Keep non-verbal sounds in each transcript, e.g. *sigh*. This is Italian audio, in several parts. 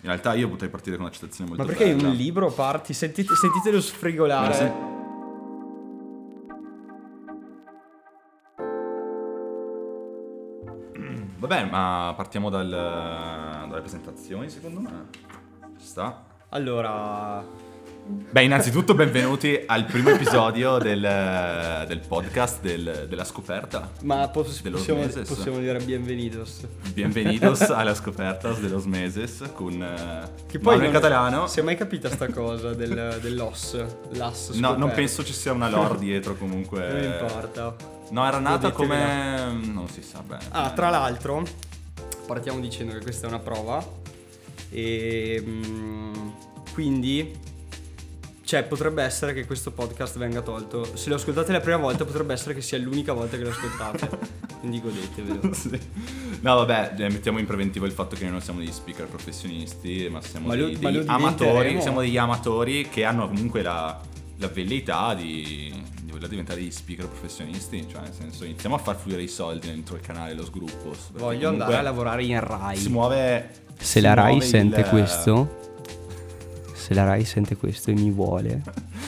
In realtà io potrei partire con una citazione molto Ma perché bella. un libro parti? Sentite, sentitelo sfrigolare. Se- Vabbè, ma partiamo dal- dalle presentazioni, secondo me. Ci sta. Allora, Beh, innanzitutto benvenuti al primo episodio del, del podcast del- della scoperta. ma posso- possiamo, possiamo dire bienvenidos. Bienvenidos *laughs* alla scoperta de los meses con eh, Che poi Manuel non- Catalano. Si è mai capita sta cosa del, dell'os? L'as No, non penso ci sia una lore dietro comunque. Non importa. No, era nata come... Non si sa bene. Ah, tra l'altro, partiamo dicendo che questa è una prova. E mm, quindi, cioè, potrebbe essere che questo podcast venga tolto. Se lo ascoltate la prima volta, potrebbe essere che sia l'unica volta che lo ascoltate. *laughs* quindi godetevelo. *laughs* Sì. No, vabbè, eh, mettiamo in preventivo il fatto che noi non siamo degli speaker professionisti, ma siamo Ma lo- dei, ma degli amatori. Siamo degli amatori che hanno comunque la, la velleità di, di voler diventare degli speaker professionisti. Cioè, nel senso, iniziamo a far fluire i soldi dentro il canale, lo perché Voglio andare a lavorare in Rai. Si muove. Se si la Rai sente il- questo, se la Rai sente questo e mi vuole,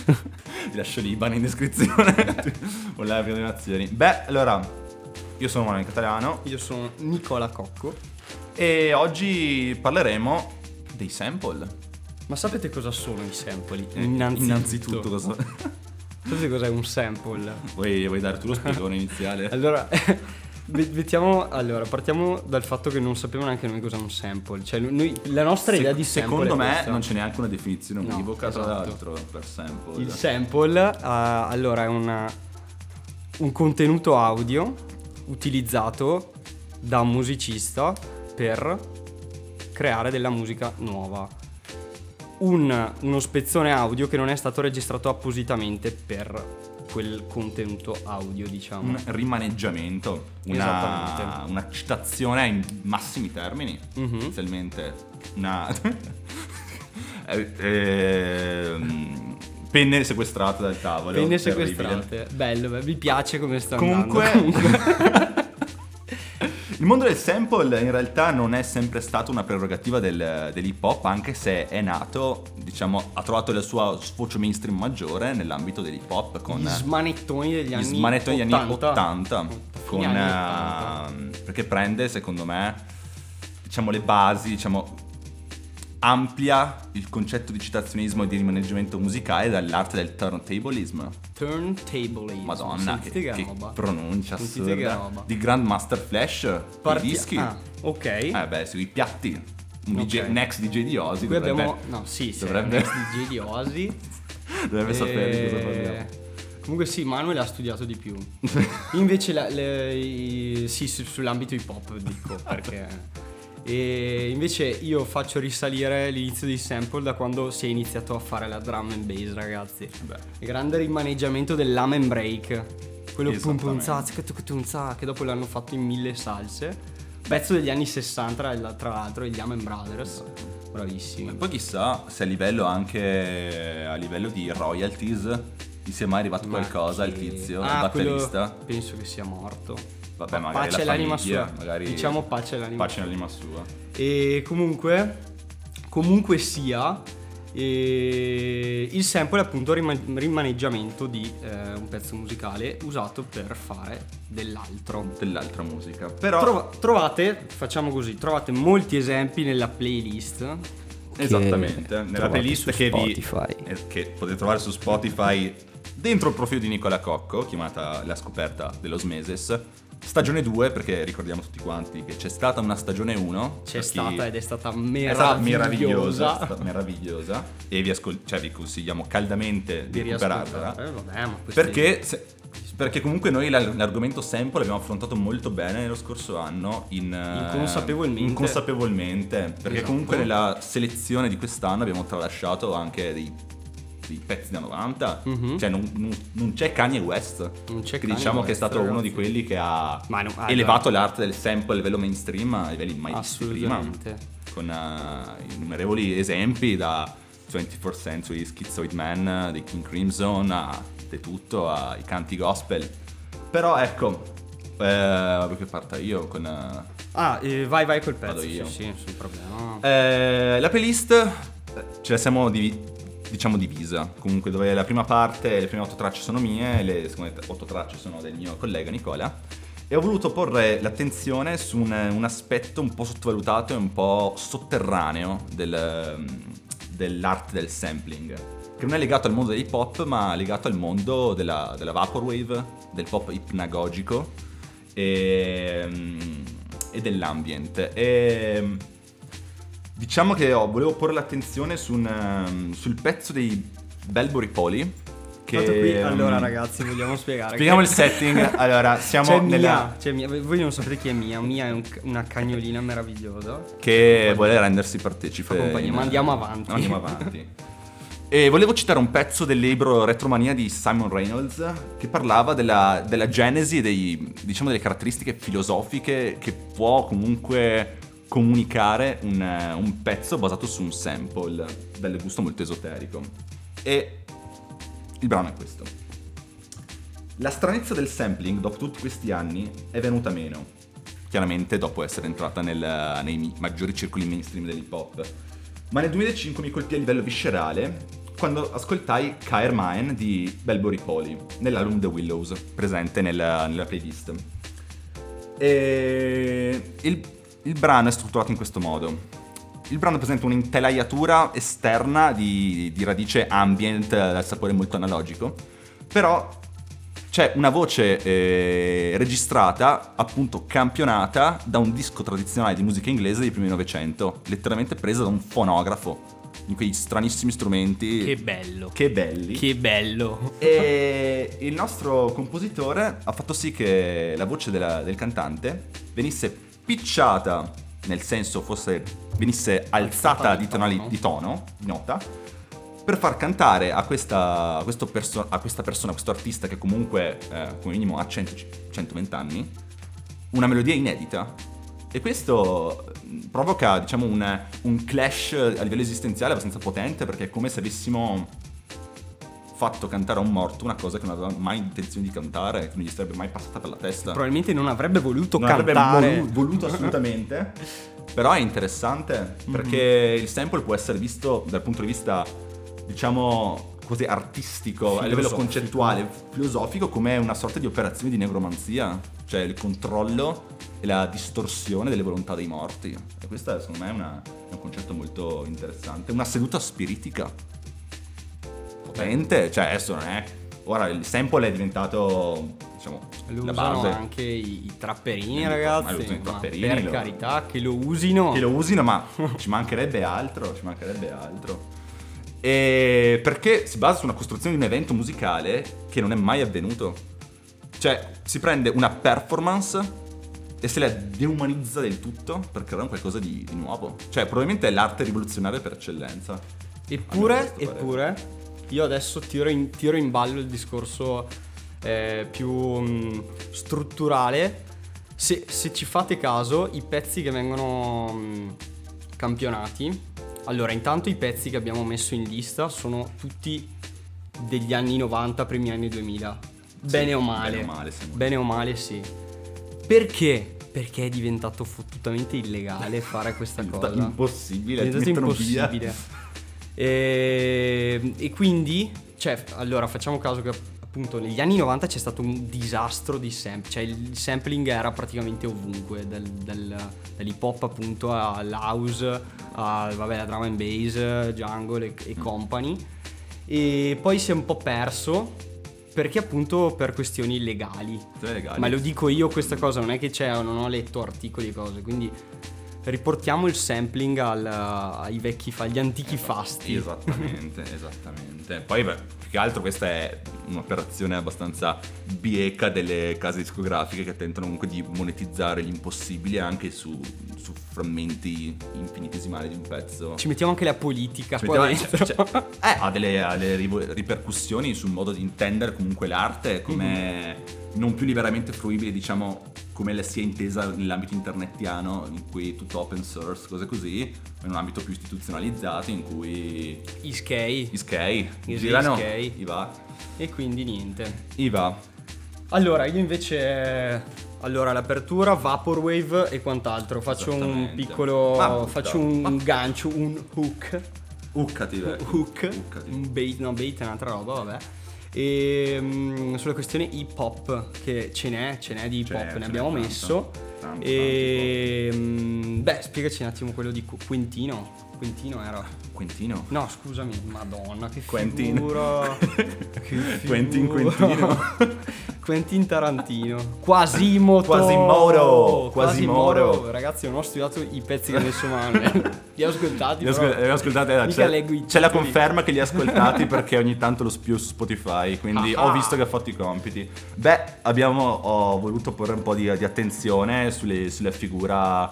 *laughs* Vi lascio l'Iban in descrizione. *laughs* Con le donazioni. Beh, allora, io sono Manuel Catalano Io sono Nicola Cocco. e oggi parleremo dei sample. Ma sapete cosa sono i sample? Eh, Innanzitutto. Innanzitutto cosa... Sapete cos'è un sample? vuoi, vuoi dare tu lo spiegone *laughs* iniziale? Allora, mettiamo, allora, partiamo dal fatto che non sappiamo neanche noi cos'è un sample. Cioè, noi, la nostra idea di sample Secondo me questa. non c'è neanche una definizione No, univoca, tra esatto. l'altro, per sample. Il sample, eh, allora, è una- un contenuto audio utilizzato da un musicista per creare della musica nuova. Un- uno spezzone audio che non è stato registrato appositamente per quel contenuto audio, diciamo. Un rimaneggiamento, una, una citazione in massimi termini, Mhm. inizialmente una... *laughs* eh, ehm, penne sequestrate dal tavolo. Penne terribile. sequestrate. Bello, beh, mi piace come sta Comunque, andando. *laughs* il mondo del sample in realtà non è sempre stato una prerogativa del- dell'hip hop, anche se è nato, diciamo, ha trovato il suo sfocio mainstream maggiore nell'ambito dell'hip hop con Gli smanettoni degli gli anni smanettoni degli anni 80. 80, Fine con, anni eh, 80. perché prende, secondo me, diciamo, le basi, diciamo, amplia il concetto di citazionismo e di rimaneggiamento musicale dall'arte del turntablism. Turntablism. Madonna, che, che che roba. pronuncia Sentite assurda. Di Grandmaster Flash, Parti- i dischi. Ah, ok. Eh beh, sui piatti. Un Ok. DJ, next DJ di Ozzy Qui dovrebbe, abbiamo. No, sì, sì, dovrebbe- next DJ di Oasi. *laughs* dovrebbe sapere di cosa parliamo. Eh, Comunque sì, Manuel ha studiato di più. *laughs* Invece la- le- i- sì, su- sull'ambito hip hop dico perché... E invece io faccio risalire l'inizio di sample da quando si è iniziato a fare la drum and bass, ragazzi. Beh. Il grande rimaneggiamento dell'amen break. Quello pum pum za, che dopo l'hanno fatto in mille salse. Pezzo degli anni 60, tra tra l'altro, gli Amen Brothers. Bravissimi. E poi chissà se a livello anche a livello di royalties gli sia mai arrivato Ma qualcosa al che- tizio, Ah, quello batterista. Penso che sia morto. Vabbè, magari pace la all'anima famiglia, sua. magari Diciamo pace all'anima pace all'anima sua. E comunque, comunque sia, eh, il sample è appunto rima- rimaneggiamento di eh, un pezzo musicale usato per fare dell'altro. Dell'altra musica. Però Trova- trovate, facciamo così, trovate molti esempi nella playlist. esattamente, nella playlist che vi Spotify. eh, che potete trovare su Spotify dentro il profilo di Nicola Cocco, chiamata La scoperta dello Smeses. Stagione 2, perché ricordiamo tutti quanti che c'è stata una stagione 1. C'è stata ed è stata È stata meravigliosa. meravigliosa, è stata meravigliosa e vi, ascol- cioè, vi consigliamo caldamente di, Di recuperarla. Eh, vabbè, questi- Perché, se- perché comunque noi la- l'argomento sample l'abbiamo affrontato molto bene nello scorso anno in, eh, Inconsapevolmente. inconsapevolmente, perché Esatto. comunque nella selezione di quest'anno abbiamo tralasciato anche dei, dei pezzi da 90 Mhm. cioè non, non- non c'è Kanye West Non c'è che Kanye diciamo che è West, stato uno ragazzi. di quelli che ha Ma no, ah, elevato l'arte del sample a livello mainstream a livelli mai visti prima Assolutamente. con eh, innumerevoli esempi da 24th Century Schizoid Man dei King Crimson a De Tutto ai canti gospel però ecco eh, perché parta io con eh, Ah, eh, vai, vai col pezzo. Vado io. Sì, sì, nessun problema. Eh, la playlist eh, ce la siamo divi- diciamo divisa. Comunque, dove la prima parte, le prime otto tracce sono mie, le seconde otto tracce sono del mio collega Nicola. E ho voluto porre l'attenzione su un, un aspetto un po' sottovalutato e un po' sotterraneo del, dell'arte del sampling. Che non è legato al mondo dell'hip hop, ma legato al mondo della, della vaporwave, del pop ipnagogico e, e dell'ambient. E diciamo che oh, volevo porre l'attenzione su un, um, sul pezzo dei Belbury Poli. Che, qui, allora um, ragazzi, vogliamo spiegare. Spieghiamo che- il setting. *laughs* Allora, siamo C'è nella. Mia, c'è Mia. Voi non sapete chi è Mia. Mia è un- una cagnolina meravigliosa. che vuole rendersi partecipe. In- ma andiamo avanti. Andiamo avanti. E volevo citare un pezzo del libro Retromania di Simon Reynolds che parlava della, della genesi e dei, diciamo, delle caratteristiche filosofiche che può comunque comunicare un, un pezzo basato su un sample dal gusto molto esoterico. E il brano è questo. La stranezza del sampling dopo tutti questi anni è venuta meno, chiaramente dopo essere entrata nel- nei maggiori circoli mainstream dell'hip hop. Ma nel 2005 mi colpì a livello viscerale quando ascoltai Kair Mine di Belbury Poli nell'album The Willows, presente nella, nella playlist. E il, il brano è strutturato in questo modo. Il brano presenta un'intelaiatura esterna di, di radice ambient eh, dal sapore molto analogico, però c'è una voce eh, registrata, appunto campionata, da un disco tradizionale di musica inglese dei primi Novecento, letteralmente presa da un fonografo, in quei stranissimi strumenti. Che bello. Che belli. Che bello. E il nostro compositore ha fatto sì che la voce della- del cantante venisse picciata, nel senso fosse, venisse alzata di di, tonali- tono. di tono, di nota, per far cantare a questa, a questo perso- a questa persona, a questo artista che comunque eh, come minimo ha 100 120 anni, una melodia inedita. E questo mh, provoca, diciamo, un, un clash a livello esistenziale abbastanza potente perché è come se avessimo fatto cantare a un morto una cosa che non aveva mai intenzione di cantare, che non gli sarebbe mai passata per la testa. Probabilmente non avrebbe voluto non avrebbe cantare. volu- voluto assolutamente. Però è interessante perché il sample può essere visto dal punto di vista, diciamo, così artistico, a livello concettuale, filosofico, come una sorta di operazione di negromanzia, cioè il controllo e la distorsione delle volontà dei morti. E questo secondo me è, una- è un concetto molto interessante, una seduta spiritica potente, cioè adesso non è... Ora il sample è diventato, diciamo, Lo la base. anche i, i trapperini, ragazzi. ma i trapperini, per lo- carità, che lo usino. che lo usino, ma *laughs* ci mancherebbe altro, ci mancherebbe altro. E perché si basa su una costruzione di un evento musicale che non è mai avvenuto. Cioè, si prende una performance e se la deumanizza del tutto per creare un qualcosa di, di nuovo. Cioè, probabilmente è l'arte rivoluzionaria per eccellenza. Eppure, eppure, io adesso tiro in, tiro in ballo il discorso eh, più mh, strutturale. Se, se ci fate caso, i pezzi che vengono mh, campionati, allora intanto i pezzi che abbiamo messo in lista sono tutti degli anni 90, primi anni 2000. Bene o male. bene o male, Bene o male, sì. Perché? Perché è diventato fottutamente illegale fare questa È cosa. diventato impossibile, È diventato via. E, e quindi, cioè, allora facciamo caso che appunto negli anni 90 c'è stato un disastro di sampling, cioè il sampling era praticamente ovunque, dal, dal- dall'hip hop appunto all'house, a, vabbè, la drum and bass, jungle e, e company. E poi si è un po' perso perché appunto per questioni legali. Questioni legali. Ma lo dico io questa cosa, non è che c'è, non ho letto articoli e cose, quindi riportiamo il sampling al- ai vecchi, agli antichi fasti. Esattamente, *laughs* esattamente. Poi, beh, più che altro questa è un'operazione abbastanza bieca delle case discografiche che tentano comunque di monetizzare l'impossibile anche su, su frammenti infinitesimali di un pezzo. Ci mettiamo anche la politica Ci qua mettiamo- dentro. cioè- cioè, eh, *laughs* ha delle, ha delle ripercussioni sul modo di intendere comunque l'arte come non più liberamente fruibile, diciamo, come la sia intesa nell'ambito internetiano, in cui tutto open source, cose così, ma in un ambito più istituzionalizzato in cui I skei. gli skei I girano, skei. i va, E quindi niente. i va. Allora, io invece. Allora, l'apertura, Vaporwave e quant'altro. Faccio un piccolo. Ah, faccio un gancio, un hook. Un vecchio. hook. Uccati. Un bait, no, bait è un'altra roba, vabbè. E mm, sulla questione hip hop, che ce n'è, ce n'è di hip hop, ne abbiamo tanto. messo. Tanto, e. mm, beh, spiegaci un attimo quello di Qu- Quintino. Quintino era. Quentino. No, scusami, madonna, che Quentin. figura. *laughs* che Quentin figura. Quentino. *laughs* Quentin Tarantino. Quasimodo. Quasimodo. Quasimodo. Ragazzi, non ho studiato i pezzi che ha messo male. *laughs* Li ho ascoltati. Li ascol- li ascoltate, eh, mica c'è, leggo i c'è la conferma che li ha ascoltati perché ogni tanto lo spio su Spotify, quindi Ah. ho visto che ha fatto i compiti. Beh, abbiamo, ho voluto porre un po' di, di attenzione sulle, sulla figura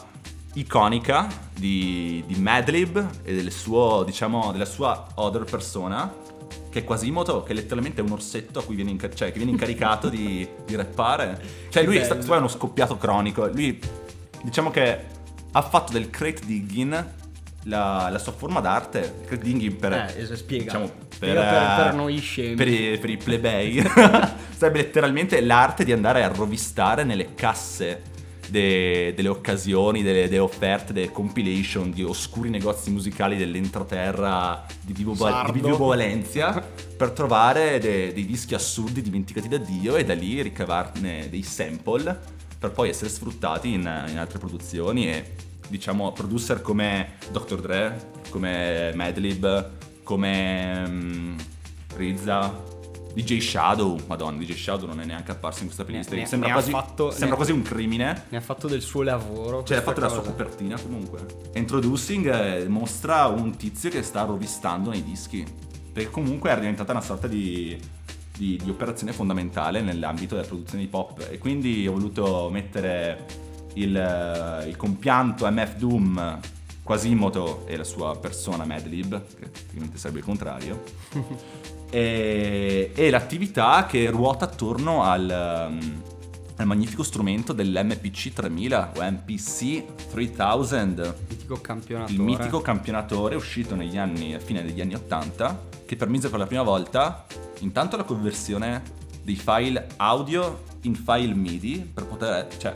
iconica di, di Madlib e del suo, diciamo, della sua other persona, che è Quasimodo, che letteralmente è un orsetto a cui viene, inca- cioè, che viene incaricato di, di rappare. Cioè lui è, sta- è uno scoppiato cronico, lui diciamo che ha fatto del crate digging la, la sua forma d'arte. Il crate digging per... Eh, es- spiega. Diciamo, Spiega per- per noi scemi. Per i, per i plebei. *laughs* Sarebbe letteralmente l'arte di andare a rovistare nelle casse de- delle occasioni, delle, delle offerte, delle compilation di oscuri negozi musicali dell'entroterra di Vivo, Sardo. di Vivo Valencia per trovare de- dei dischi assurdi dimenticati da Dio e da lì ricavarne dei sample per poi essere sfruttati in, in altre produzioni e diciamo producer come Dr. Dre, come Madlib, come mm, Rizza, DJ Shadow, madonna, DJ Shadow non è neanche apparso in questa playlist. Ne- sembra ne quasi, fatto- sembra ne- quasi un crimine. Ne ha fatto del suo lavoro. Cioè, ha fatto la sua cosa. copertina comunque. Introducing eh, mostra un tizio che sta rovistando nei dischi. Perché comunque è diventata una sorta di, di- di operazione fondamentale nell'ambito della produzione di pop. E quindi ho voluto mettere il, eh, il compianto MF Doom, Quasimodo e la sua persona Madlib, che praticamente sarebbe il contrario. *laughs* e, e l'attività che ruota attorno al, um, al magnifico strumento dell'MPC 3000 o MPC 3000, Mitico campionatore. il mitico campionatore uscito negli anni, a fine degli anni 80, che permise per la prima volta intanto la conversione dei file audio in file MIDI per poter, cioè,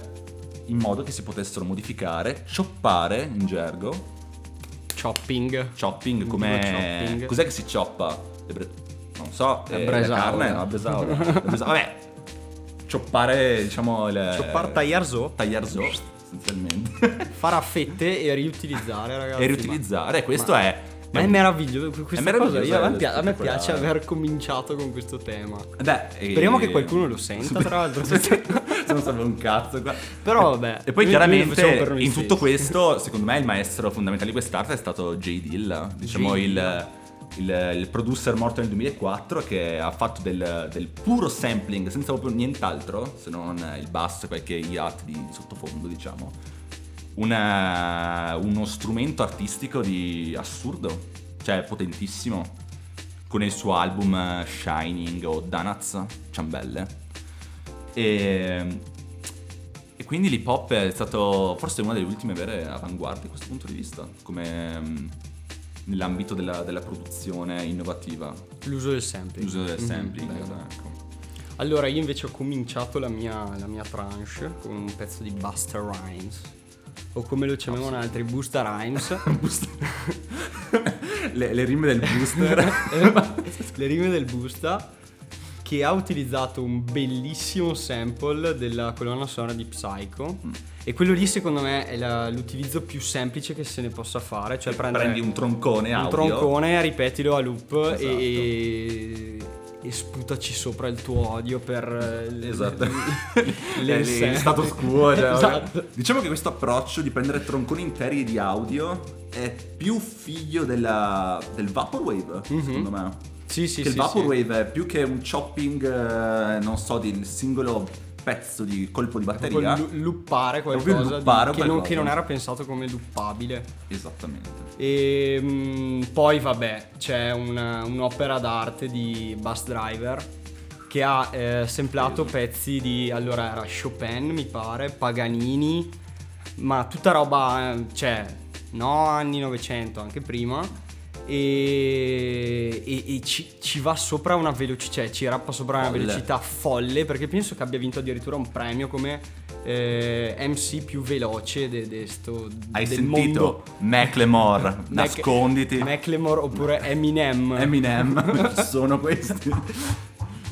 in modo che si potessero modificare, choppare in gergo, Chopping. chopping come... chopping. Cos'è che si choppa? Le bre- Non so, La eh, la carne? No, bresaola. La *laughs* bresaola. Vabbè, choppare, diciamo... Il, Choppar tagliarzo. tagliarzo, essenzialmente. Fare a fette e riutilizzare, ragazzi. e riutilizzare, questo è... Ma, è meraviglioso. Questa È meraviglioso, cosa, io- a me, pia- a me piace aver cominciato con questo tema. Beh, e- Speriamo che qualcuno lo senta, tra l'altro. *laughs* Se non serve un cazzo qua. Però vabbè. E poi chiaramente in tutto stessi. questo, secondo me il maestro fondamentale di quest'arte è stato Jay Dilla, diciamo J. il, il, il producer morto nel 2004 che ha fatto del, del puro sampling senza proprio nient'altro se non il basso e qualche hiat di, di sottofondo, diciamo. Una- uno strumento artistico di assurdo, cioè potentissimo, con il suo album eh, Shining o Donuts, ciambelle. E, e quindi l'hip hop è stato forse una delle ultime vere avanguardie da questo punto di vista, come mm, nell'ambito della, della produzione innovativa, L'uso del sampling. l'uso del Mhm, sampling. bello. ecco. Allora, io invece ho cominciato la mia, la mia tranche con un pezzo di Busta Rhymes. O come lo chiamavano altri, Busta Rhymes. *laughs* le, le rime del booster. *laughs* le rime del Busta. Che ha utilizzato un bellissimo sample della colonna sonora di Psycho. Mm. E quello lì, secondo me, è la- l'utilizzo più semplice che se ne possa fare. Cioè, prendere Prendi un troncone un audio. troncone, ripetilo a loop Esatto. e, e sputaci sopra il tuo odio per eh, Esatto. *laughs* le- È lì, le- in status quo. cioè, esatto. Diciamo che questo approccio di prendere tronconi interi di audio è più figlio della, del Vaporwave, Mhm. secondo me. Sì, sì, che sì. il Vaporwave è più che un chopping, eh, non so, del singolo pezzo di colpo di batteria. Luppare qualcosa di- luppare che, non, qualcosa. che non era pensato come luppabile. Esattamente. E mm, poi vabbè, c'è una- un'opera d'arte di Bus Driver che ha eh, semplato pezzi di allora era Chopin, mi pare, Paganini, ma tutta roba, eh, cioè, no anni 900, anche prima. E, e- e ci, ci va sopra una velocità, cioè ci rappa sopra una Folle. velocità folle perché penso che abbia vinto addirittura un premio come eh, MC più veloce de, de sto, Hai del sentito? Macklemore, *laughs* Mac- nasconditi. Macklemore oppure Eminem. Eminem, *laughs* sono questi.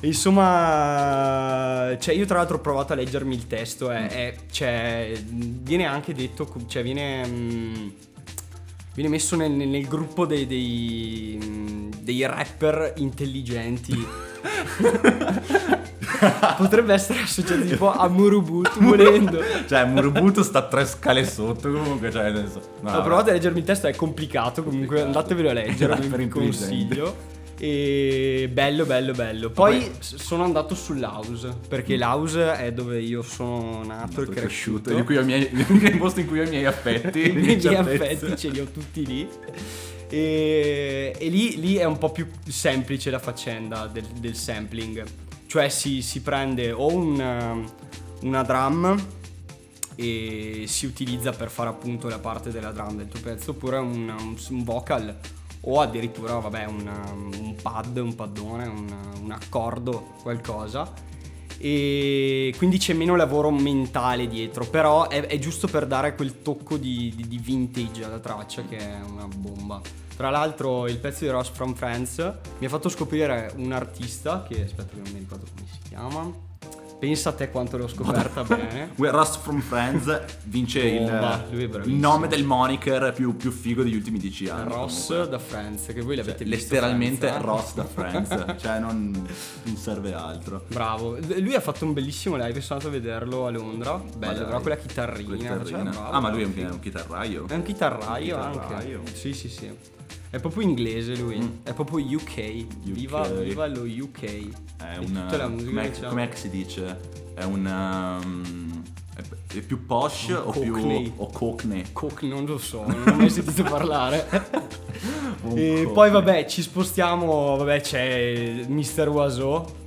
Insomma, cioè io tra l'altro ho provato a leggermi il testo, è, è- cioè, viene anche detto, cioè viene, mm, viene messo nel, nel gruppo dei, dei, dei rapper intelligenti. *laughs* Potrebbe essere associato tipo a Murubutu volendo. Cioè, Murubuto sta tre scale sotto comunque, cioè nel senso- no, Ho provato a leggermi il testo, è complicato comunque, andatevelo a leggere, vi intelligente. consiglio. E bello, bello, bello. Poi s- sono andato sull'house, perché l'house è dove io sono nato e cresciuto. i miei, *laughs* il posto in cui ho i miei affetti. *laughs* I miei affetti ce li ho tutti lì. E, e lì, lì è un po' più semplice la faccenda del, del sampling. Cioè si, si prende o una, una drum e si utilizza per fare appunto la parte della drum del tuo pezzo oppure un, un- un vocal o addirittura vabbè un, un pad, un paddone, un, un accordo, qualcosa e quindi c'è meno lavoro mentale dietro, però è, è giusto per dare quel tocco di, di- di vintage alla traccia che è una bomba. Tra l'altro il pezzo di Ross from Friends mi ha fatto scoprire un artista che aspetta che non mi ricordo come si chiama. Pensa a te quanto l'ho scoperta bene. *laughs* Ross from Friends vince Bomba, il, il nome del moniker più, più figo degli ultimi dieci anni. Ross comunque. da Friends, che voi l'avete Cioè, visto. letteralmente Friends, eh? Ross da Friends, *laughs* cioè non, non serve altro. Bravo, lui ha fatto un bellissimo live, sono andato a vederlo a Londra. Bello, però con la chitarrina. Con la chitarrina. faceva bravo, ah, ma lui è un, è un chitarraio. È un chitarraio, Un chitarraio. anche. Sì, sì, sì. È proprio inglese lui. Mm. È proprio UK. Viva, viva lo UK. È E un. tutta la musica com'è, che c'ha. com'è che si dice? È un. um, è, è più posh Un o più. cockney. o cockney? Cook, non lo so, non ho mai sentito *laughs* parlare. E cockney. poi vabbè, ci spostiamo, vabbè, c'è Mr. Oiseau.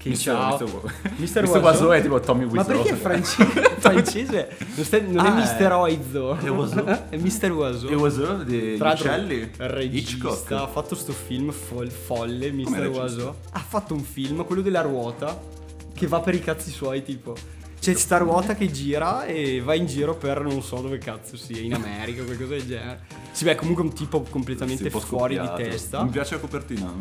Che Mr. ciao. Mr. Mr. Mr. Oiseau è tipo Tommy Ma Wiseau. perché è francese? *laughs* francese? Non, stai- non Ah, è è- Mr. Oizo. *laughs* è Oiseau? è Mr. Oiseau. E Oiseau di, regista, Hitchcock. ha fatto sto film fol- folle, Mr. regista? Oiseau. Ha fatto un film, quello della ruota, che va per i cazzi suoi, tipo. C'è sta ruota che gira e va in giro per non so dove cazzo sia, in America o qualcosa del genere. Sì, beh, comunque un tipo completamente un fuori di scoppiato. testa. Mi piace la copertina.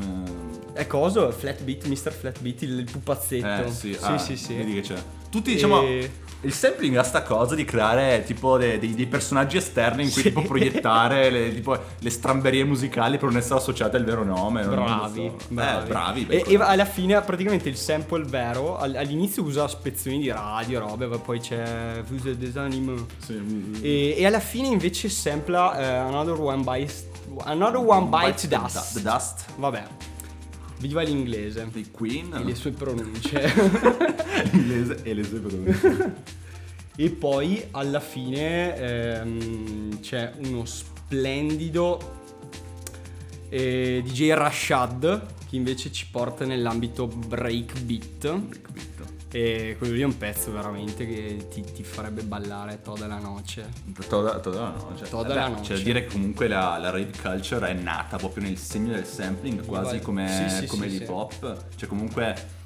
È coso? Flatbeat, Mr. Flatbeat, il, il pupazzetto. Eh sì, sì, ah, sì, sì. Vedi che c'è. Tutti diciamo. E- Il sampling ha sta cosa di creare tipo dei, dei- dei personaggi esterni in cui Sì. tipo proiettare le, tipo, le stramberie musicali per non essere associate al vero nome. Bravi, so. bravi. Eh, bravi. E, e alla fine praticamente il sample vero all- all'inizio usa spezzoni di radio, robe, poi c'è Fuse des Animaux. Sì. E, e alla fine invece sampla eh, Another One Bites Another One Bites the Dust. The Dust Vabbè. Viva l'inglese di Queen. e le sue pronunce. *laughs* L'inglese e le sue parole. e poi alla fine ehm, c'è uno splendido eh, DJ Rashad che invece ci porta nell'ambito breakbeat. E quello lì è un pezzo veramente che ti, ti farebbe ballare toda la noce. Toda, toda la noce. Toda Eh la beh, noce. Da dire che comunque la, la rave culture è nata proprio nel segno del sampling, quasi come, sì, sì, come sì, l'hip hop. Cioè comunque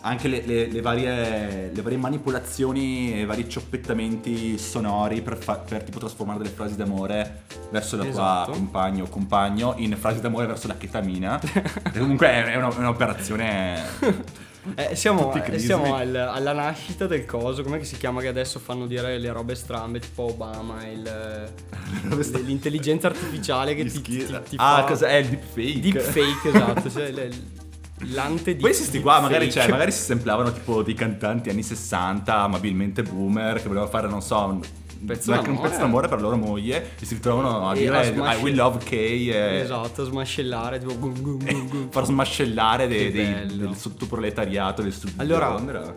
anche le, le- le varie, le varie manipolazioni e i vari cioppettamenti sonori per, fa- per tipo trasformare delle frasi d'amore verso la Esatto. tua compagno o compagno in frasi d'amore verso la chetamina. *laughs* Comunque è, è una- è un'operazione... Eh, siamo eh, siamo al- alla nascita del coso, com'è che si chiama che adesso fanno dire le robe strambe tipo Obama, il, *laughs* l'intelligenza artificiale che ti, ti, ti ah, fa... cos'è? È il deepfake. Deepfake, esatto, *laughs* cioè le- l'ante di Questi sti qua magari, cioè, magari si semplavano tipo dei cantanti anni 60, amabilmente boomer, che volevano fare, non so, un Pezzo un d'amore. pezzo d'amore per la loro moglie e si ritrovano a E dire a I we love Kay e Esatto, smascellare tipo gum, gum, gum, gum. far smascellare dei, dei- del sottoproletariato del sud Allora, di Londra.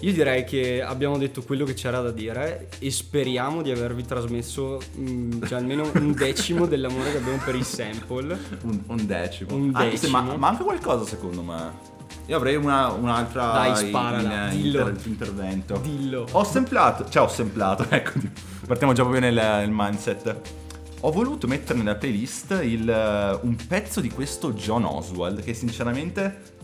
Io direi che abbiamo detto quello che c'era da dire e speriamo di avervi trasmesso mm, cioè almeno un decimo *laughs* dell'amore che abbiamo per i sample. Un, un decimo. Un Anche se decimo. ma- manca qualcosa secondo me. Io avrei una- un'altra Dai, in- sparala, in- dillo. inter- intervento. Dillo. Ho semplato, cioè ho semplato, *laughs* ecco, partiamo già proprio nel, nel mindset. ho voluto mettere nella playlist il, un pezzo di questo John Oswald che sinceramente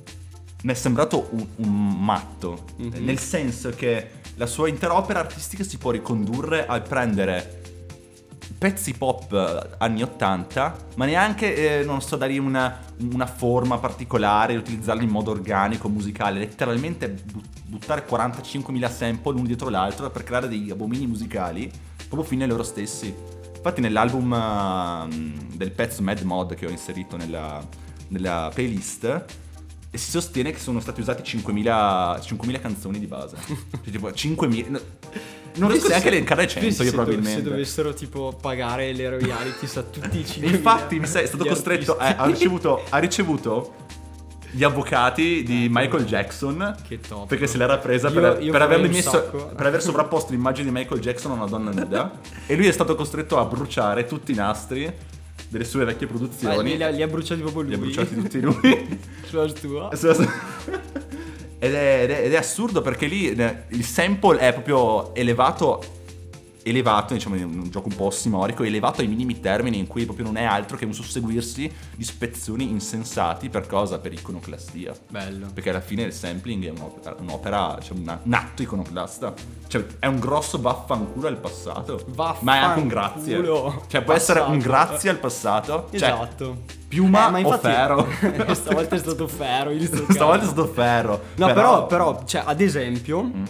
mi è sembrato un, un matto, Mhm. nel senso che la sua intera opera artistica si può ricondurre al prendere pezzi pop eh, anni 80, ma neanche, eh, non so, dargli una, una forma particolare, utilizzarli in modo organico, musicale, letteralmente bu- buttare 45.000 sample l'uno dietro l'altro per creare degli abomini musicali, proprio fine a loro stessi. Infatti nell'album ehm, del pezzo Mad Mod che ho inserito nella, nella playlist, e si sostiene che sono stati usati 5.000, 5.000 canzoni di base. *laughs* Cioè, tipo 5.000... no, Non riesco neanche a elencare 100 Pensi io se do- probabilmente. Se dovessero tipo pagare le royalties a tutti i *laughs* 5 Infatti mi sei è stato costretto, eh, ha, ricevuto, ha ricevuto gli avvocati di Michael Jackson Che top. perché se l'era presa Io- per, io per un messo, per aver sovrapposto l'immagine di Michael Jackson a una donna nuda *laughs* e lui è stato costretto a bruciare tutti i nastri delle sue vecchie Ah, produzioni li, li ha- li ha bruciati proprio lui. li ha bruciati tutti *laughs* lui Sulla stua. *laughs* ed, è, ed è- ed è assurdo perché lì il sample è proprio elevato elevato, diciamo in un gioco un po' ossimorico, elevato ai minimi termini in cui proprio non è altro che un susseguirsi di spezzoni insensati per cosa? Per iconoclastia. Bello. Perché alla fine il sampling è un'opera, un'opera cioè una- un atto iconoclasta. Cioè è un grosso vaffanculo al passato. Ma è anche un grazie. Vaffanculo. Cioè può essere un Passato. grazie al passato. Cioè, Esatto. piuma Eh, ma o infatti- ferro. *laughs* Stavolta è stato ferro. Stavolta è stato ferro. No, però, però, cioè, ad esempio, Mm.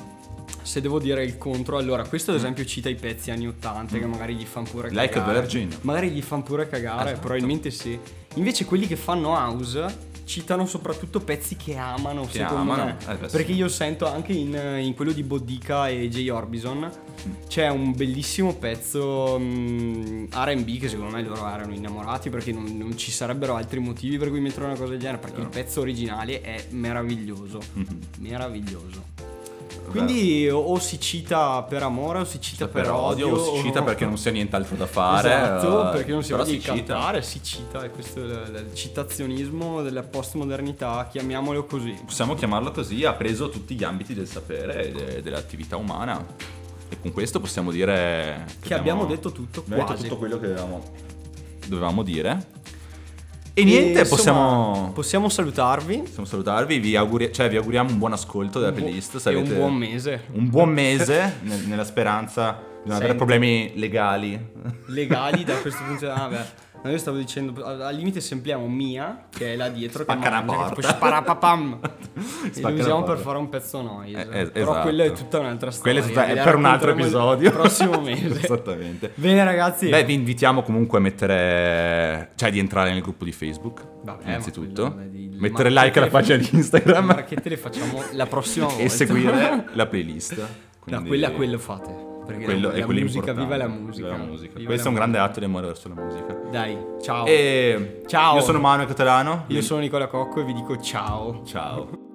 Se devo dire il contro, allora, questo ad esempio cita i pezzi anni 80 che magari gli fanno pure Mm. Like a cagare. Virgin. Magari gli fanno pure cagare, Esatto. probabilmente sì. Invece quelli che fanno house citano soprattutto pezzi che amano, Che secondo amano, me. eh, Perché io sento anche in, in quello di Bodica e Jay Orbison Mm. c'è un bellissimo pezzo mm, R&B che secondo me loro erano innamorati perché non, non ci sarebbero altri motivi per cui mettere una cosa del genere perché il pezzo originale è meraviglioso. Mhm. Meraviglioso. Quindi o, o si cita per amore o si cita per, per odio o si cita perché non si ha nient'altro da fare. Esatto, eh, perché non si però voglia di cita. cantare, si cita, e questo è il, il citazionismo della postmodernità, chiamiamolo così. Possiamo chiamarlo così, ha preso tutti gli ambiti del sapere e de- dell'attività umana. E con questo possiamo dire Che abbiamo detto tutto, abbiamo detto quasi. tutto quello che dovevamo, dovevamo dire. E niente, insomma, possiamo, possiamo salutarvi. possiamo salutarvi. Vi, auguri- cioè, vi auguriamo un buon ascolto della bu- playlist. e un buon mese. Un buon mese *laughs* nel- nella speranza di non avere problemi legali. legali da *laughs* questo punto di vista. Ah, beh, no, io stavo dicendo, al limite sempliamo Mia, che è là dietro, Spacca che mangia, che porta. tipo sparapapam. *laughs* e lo usiamo per fare un pezzo noi. Eh, eh, Però esatto. quella è tutta un'altra storia. Quella è, tutta- è per un altro episodio. Il prossimo mese. *laughs* Esattamente. Bene ragazzi. Beh, vi invitiamo comunque a mettere. cioè di entrare nel gruppo di Facebook. Vabbè, innanzitutto. quello mettere like alla pagina di Instagram. Le marchette le facciamo la prossima *laughs* volta. e seguire la playlist. Da Quindi- quella a quello fate. Perché quello- la, è la quello musica, importante. viva la musica. Viva la musica. Viva Questo la è un grande atto di amore verso la musica. Dai, ciao. E Ciao. Io sono Manuel Catalano. Io sono Nicola Cocco e vi dico ciao. Ciao.